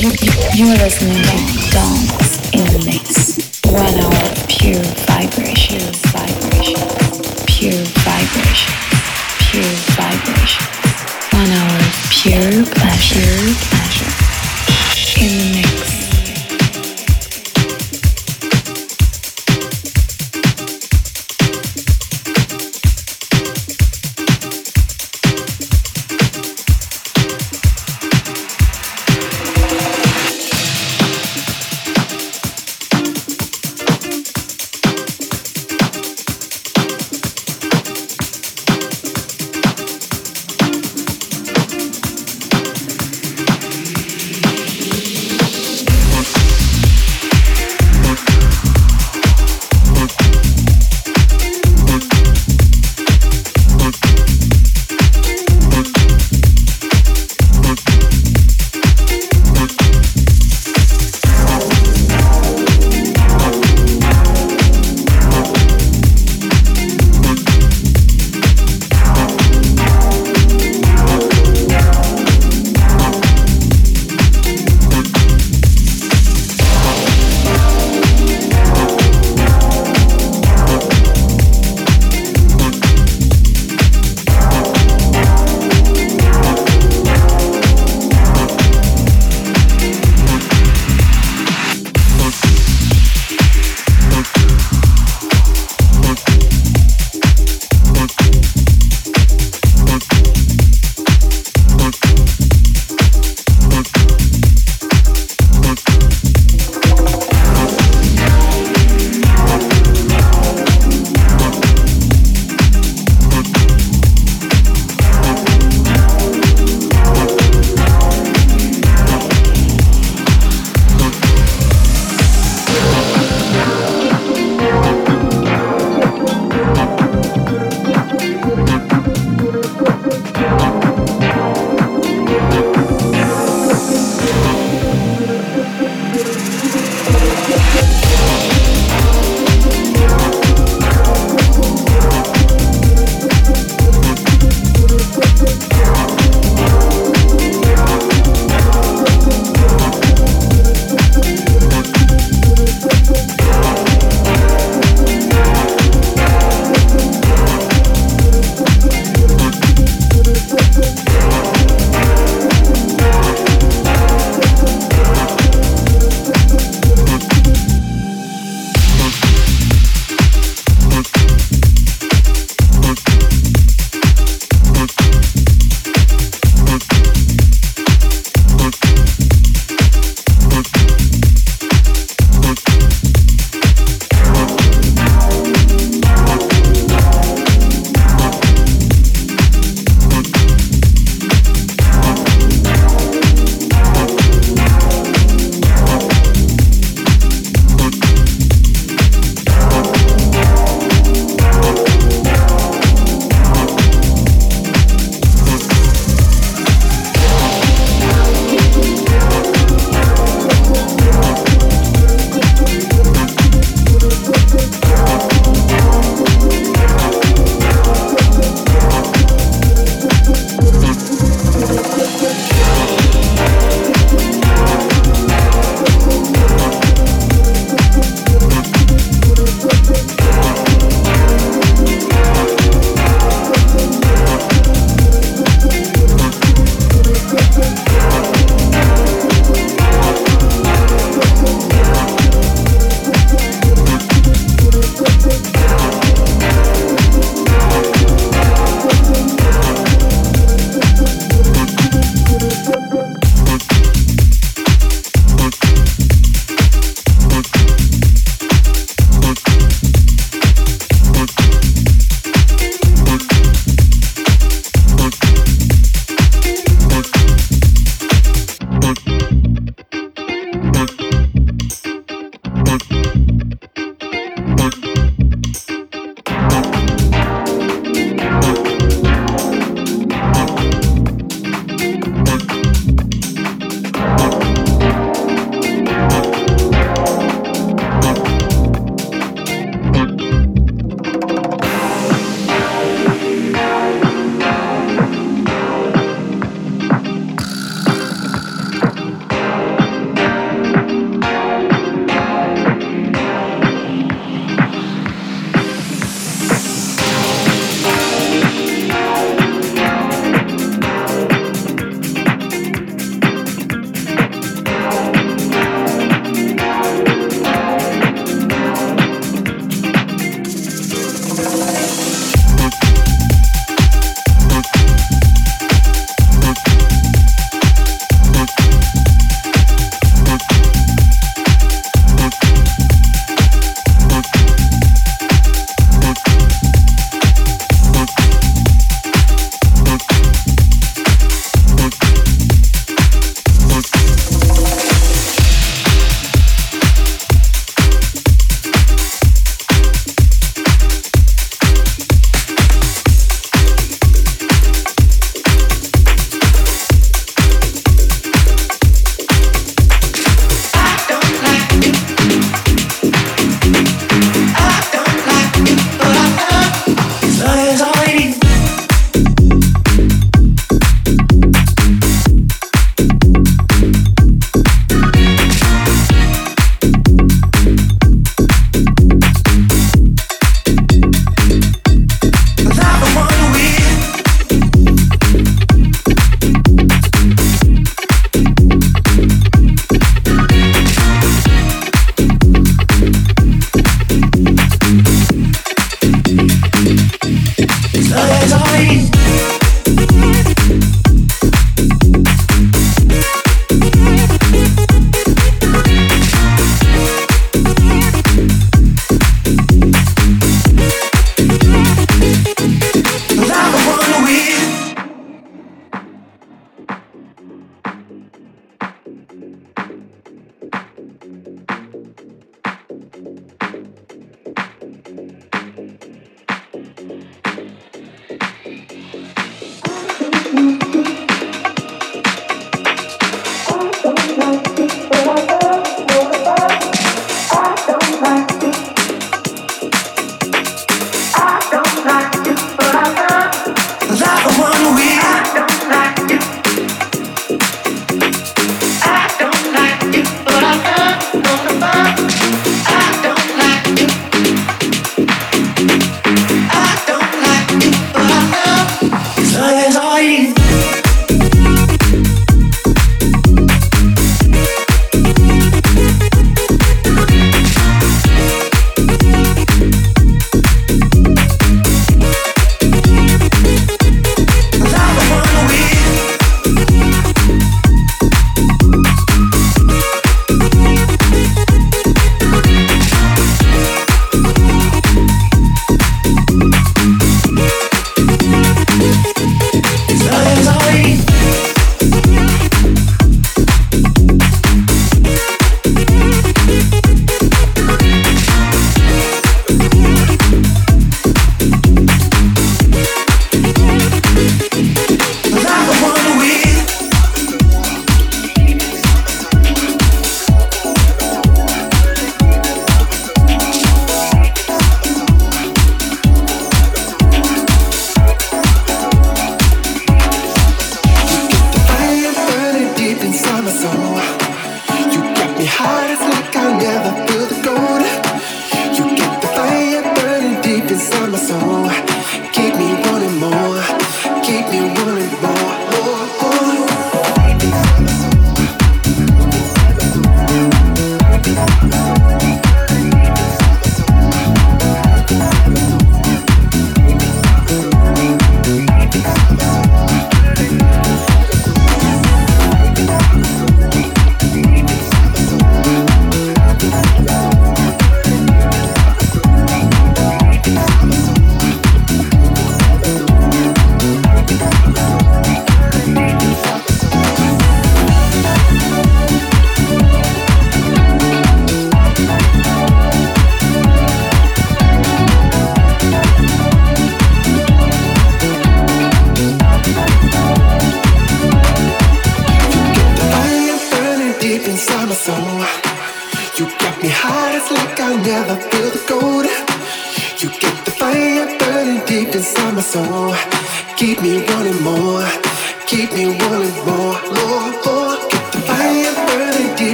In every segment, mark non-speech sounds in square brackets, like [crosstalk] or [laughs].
You're listening to D.O.N.S. in the Mix. One hour pure vibration, vibration, pure vibration, pure vibration. One hour pure pleasure, pleasure. In the mix.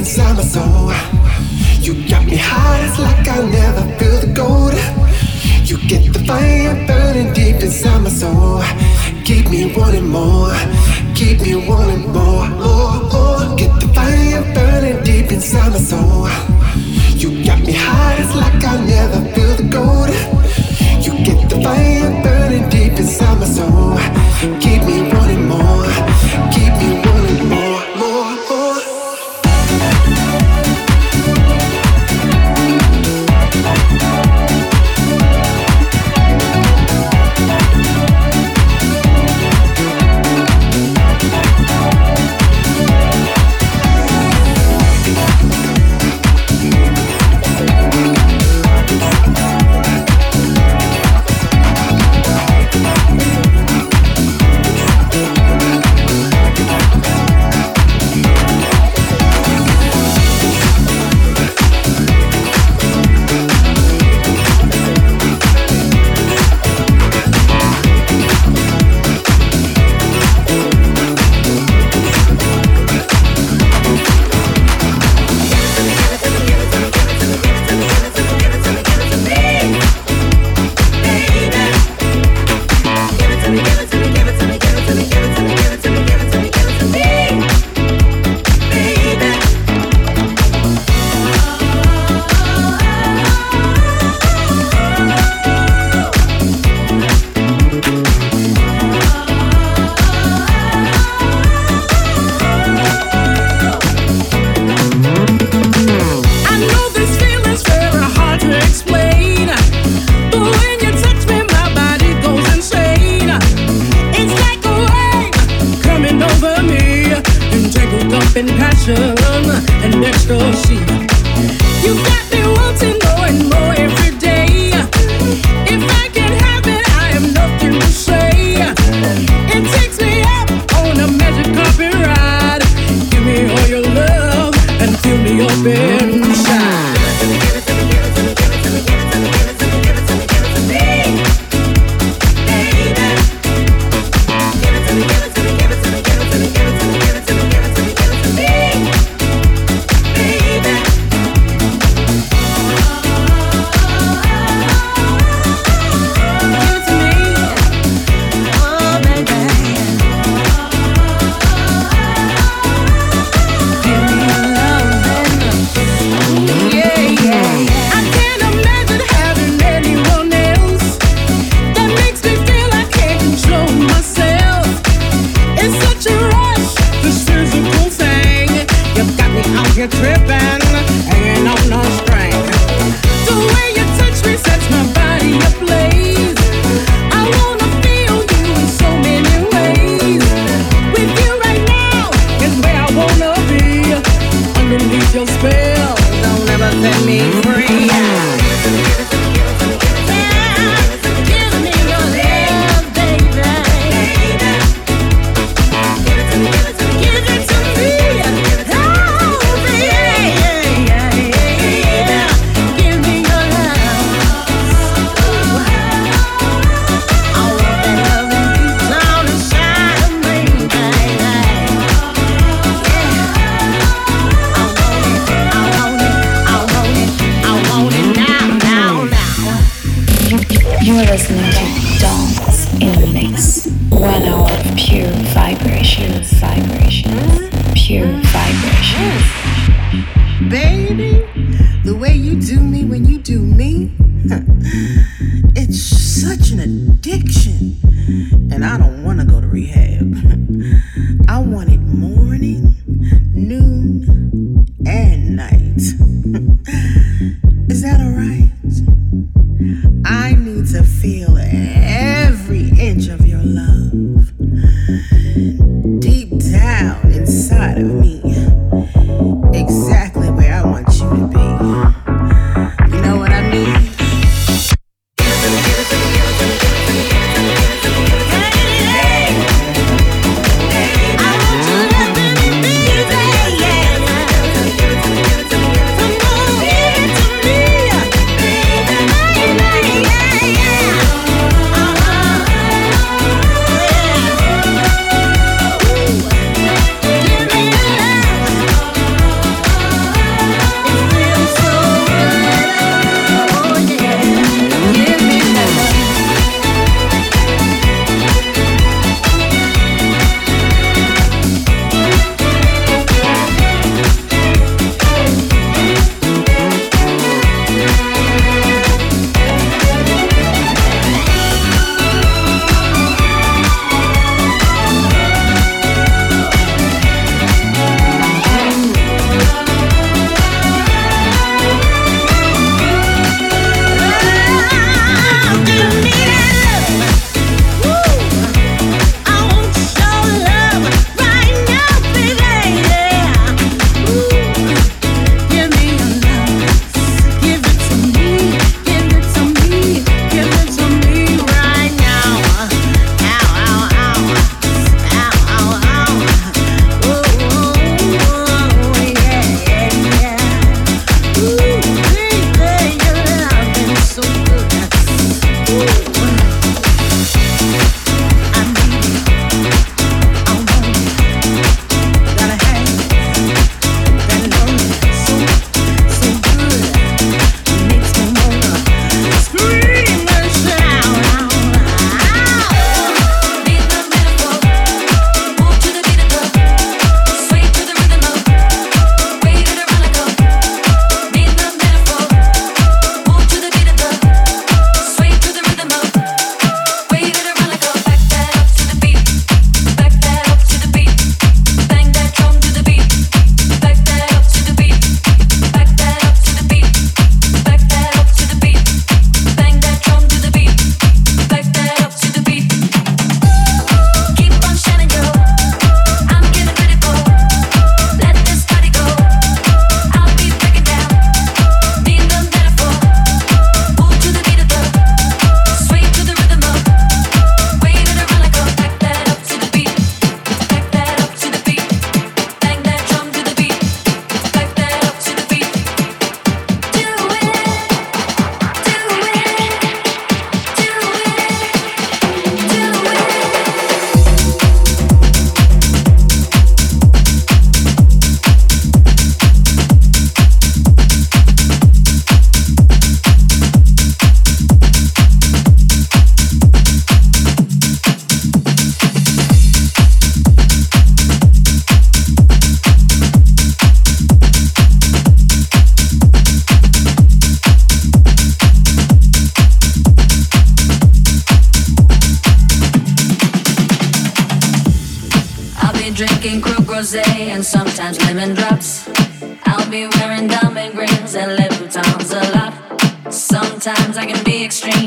inside my soul. Uh, you got me high. it's like I never feel the gold. You get the fire burning deep inside my soul. Uh, keep me wanting more, keep me wanting more, more, more. Get the fire burning deep inside my soul. Uh, you got me high. it's like I never feel the gold. You get the fire burning deep inside my soul. Keep me wanting more, keep treasure You're listening to D.O.N.S. in the Mix. One hour pure vibrations, vibrations, pure vibrations. Baby, the way you do me when you do me, [laughs] it's such an addiction. And I don't want to go to rehab. [laughs] I want it morning, noon, and night. [laughs] Is that all right? feel and sometimes lemon drops. I'll be wearing diamond rings and Louboutins a lot. Sometimes I can be extreme.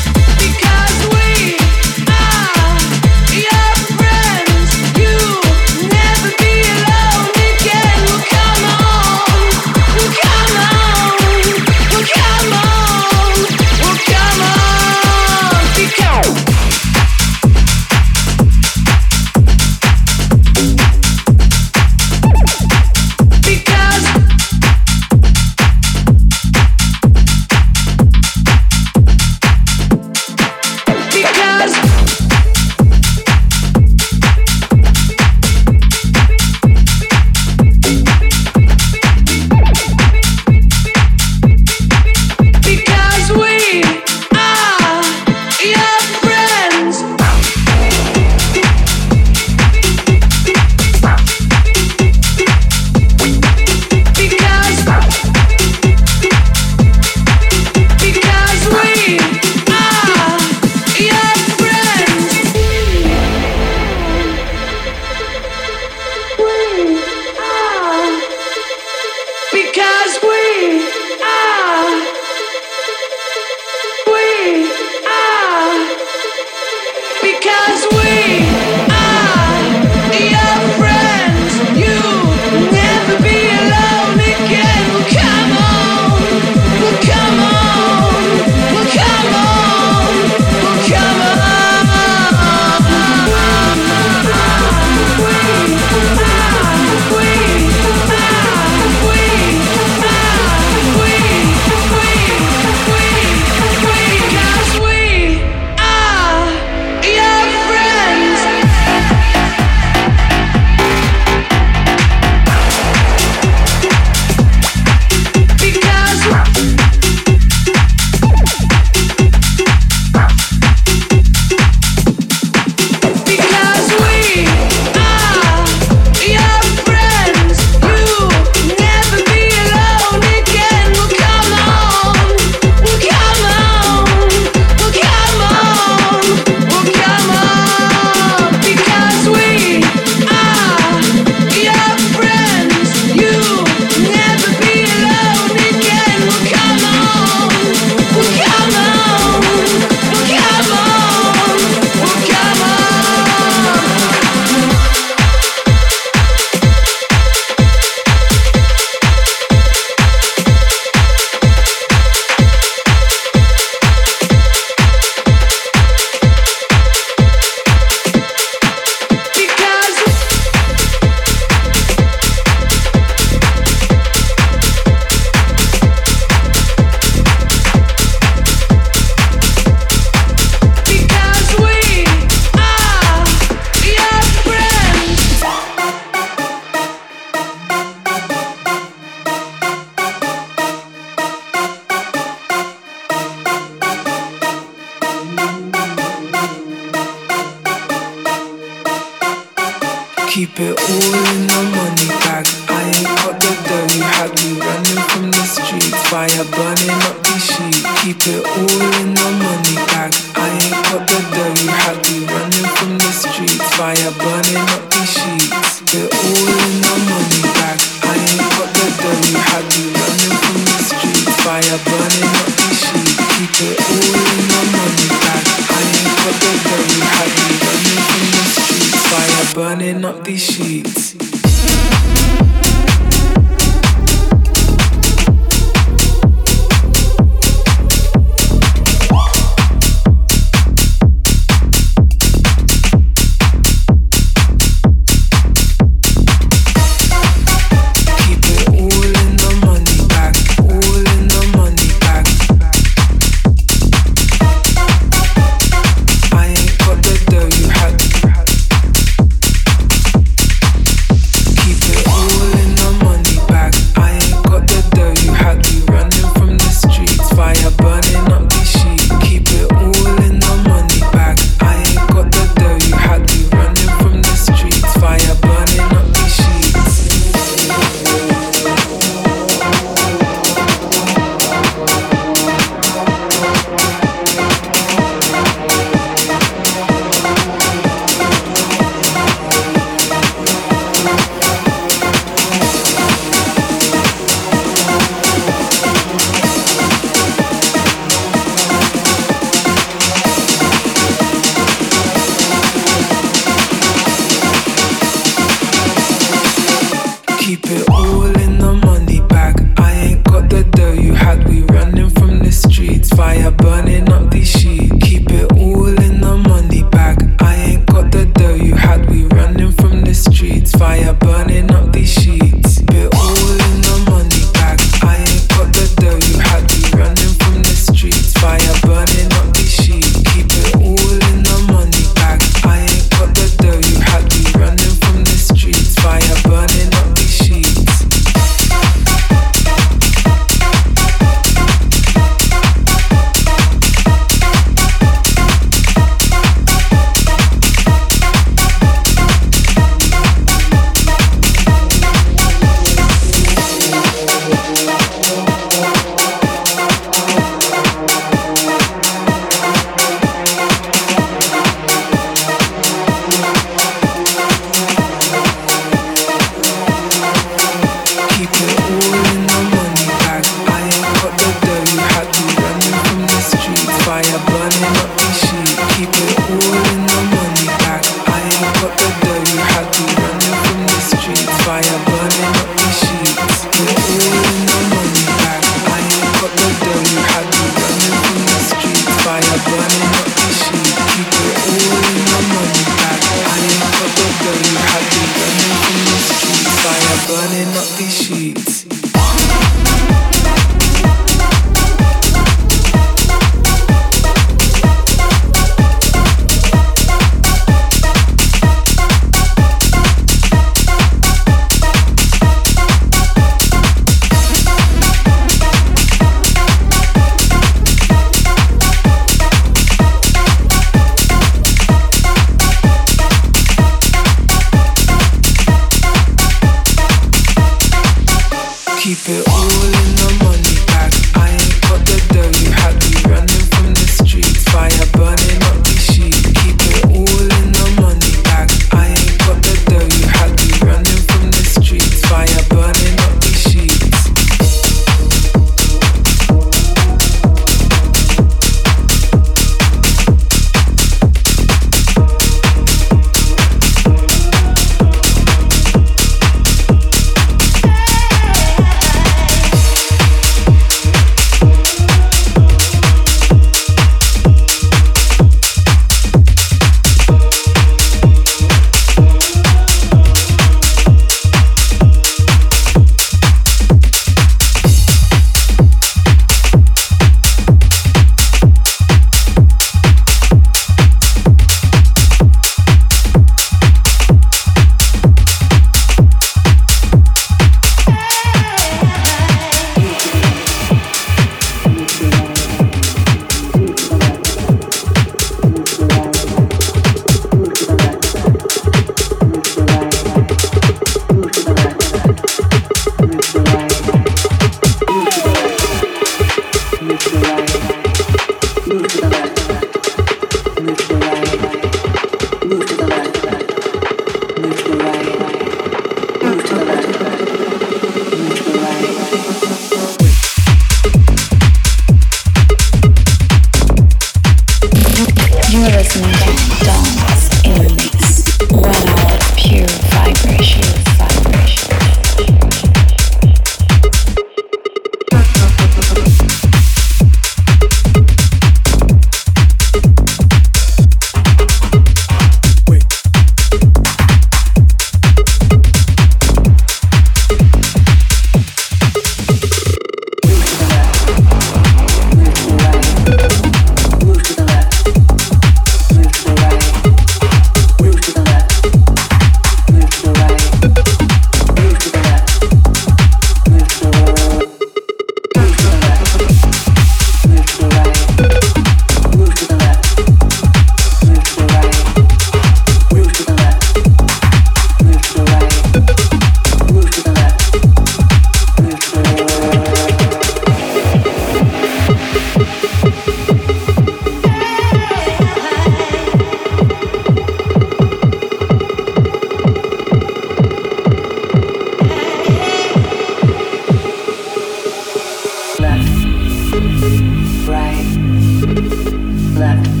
that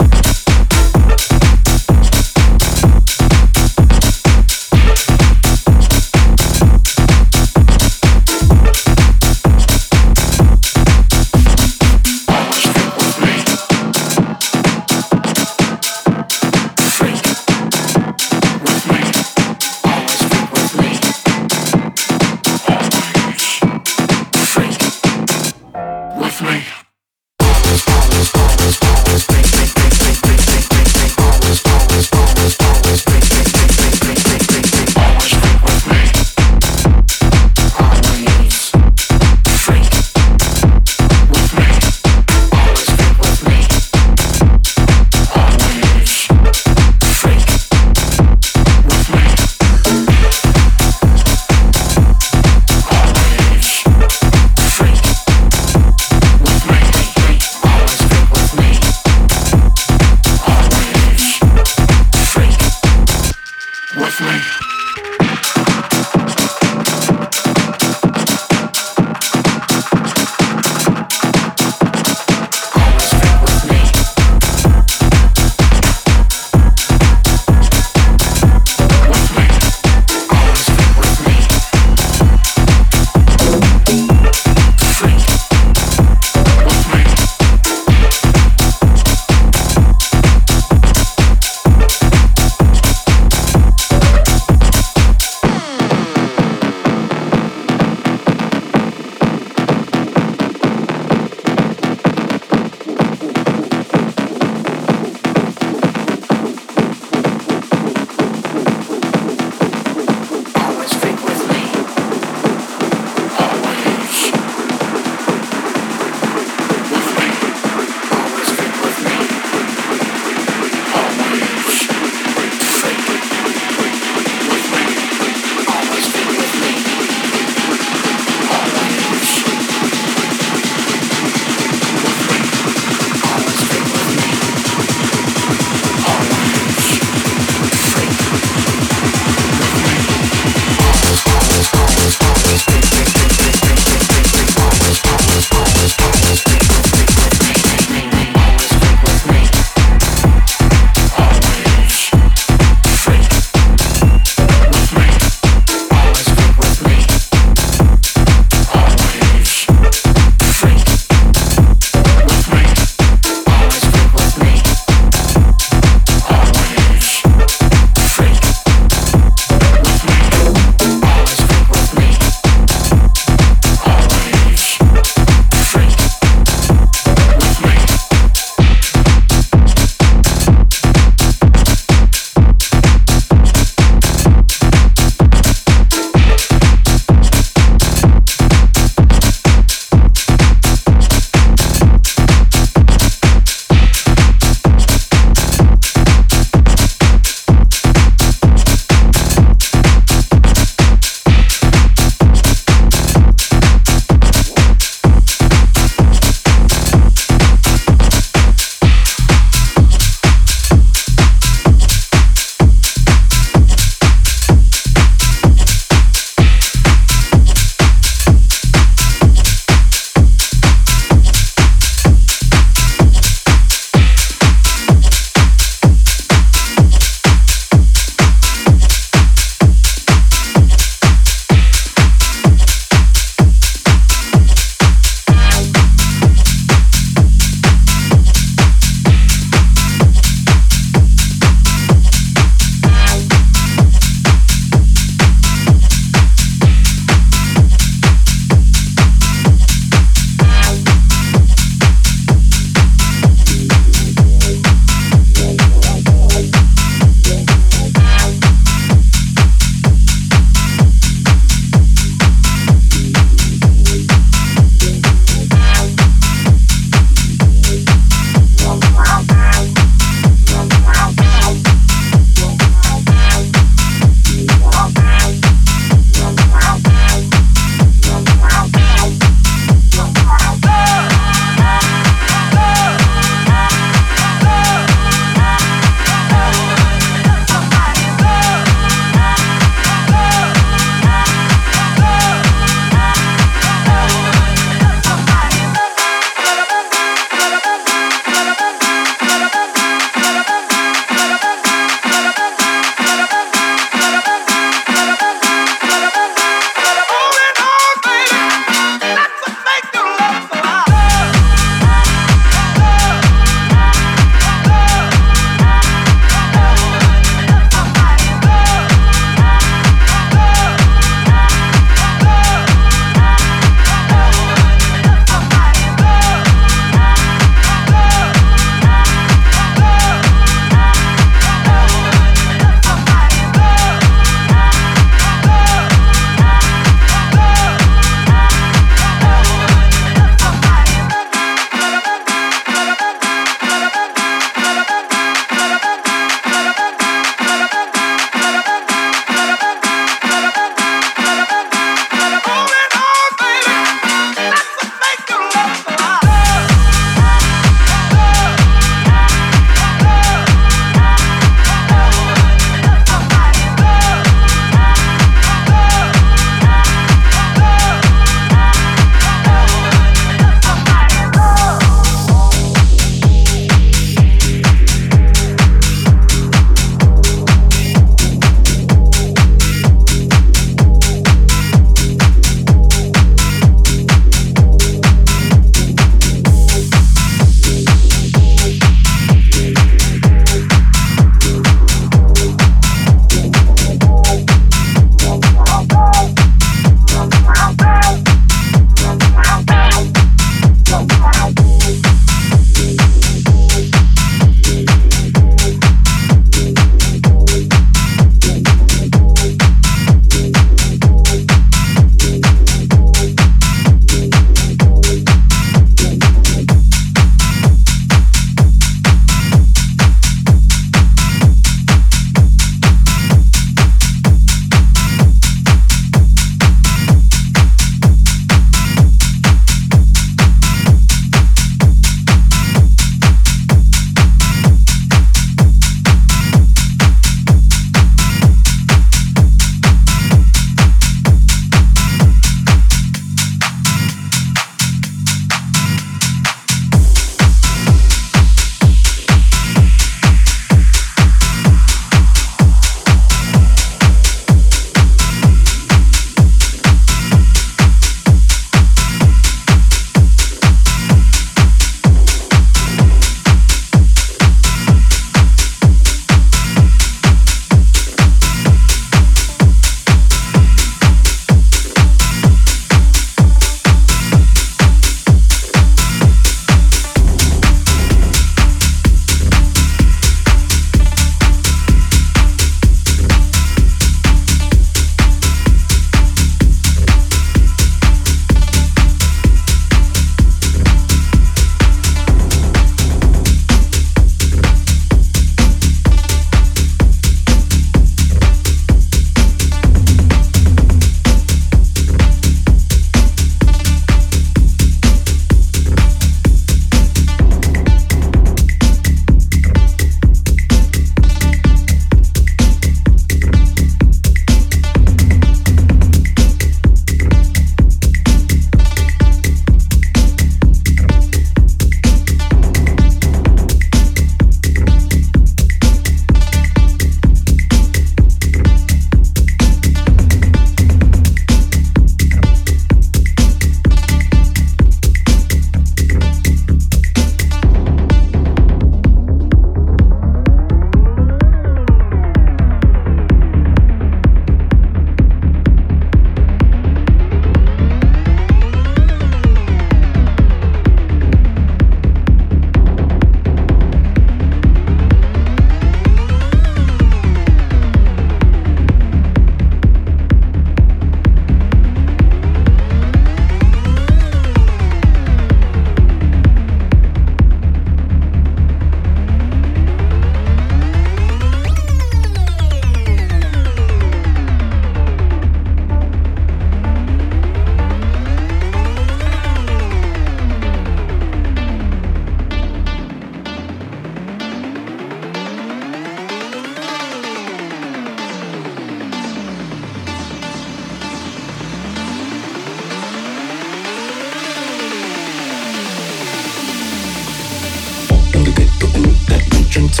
It's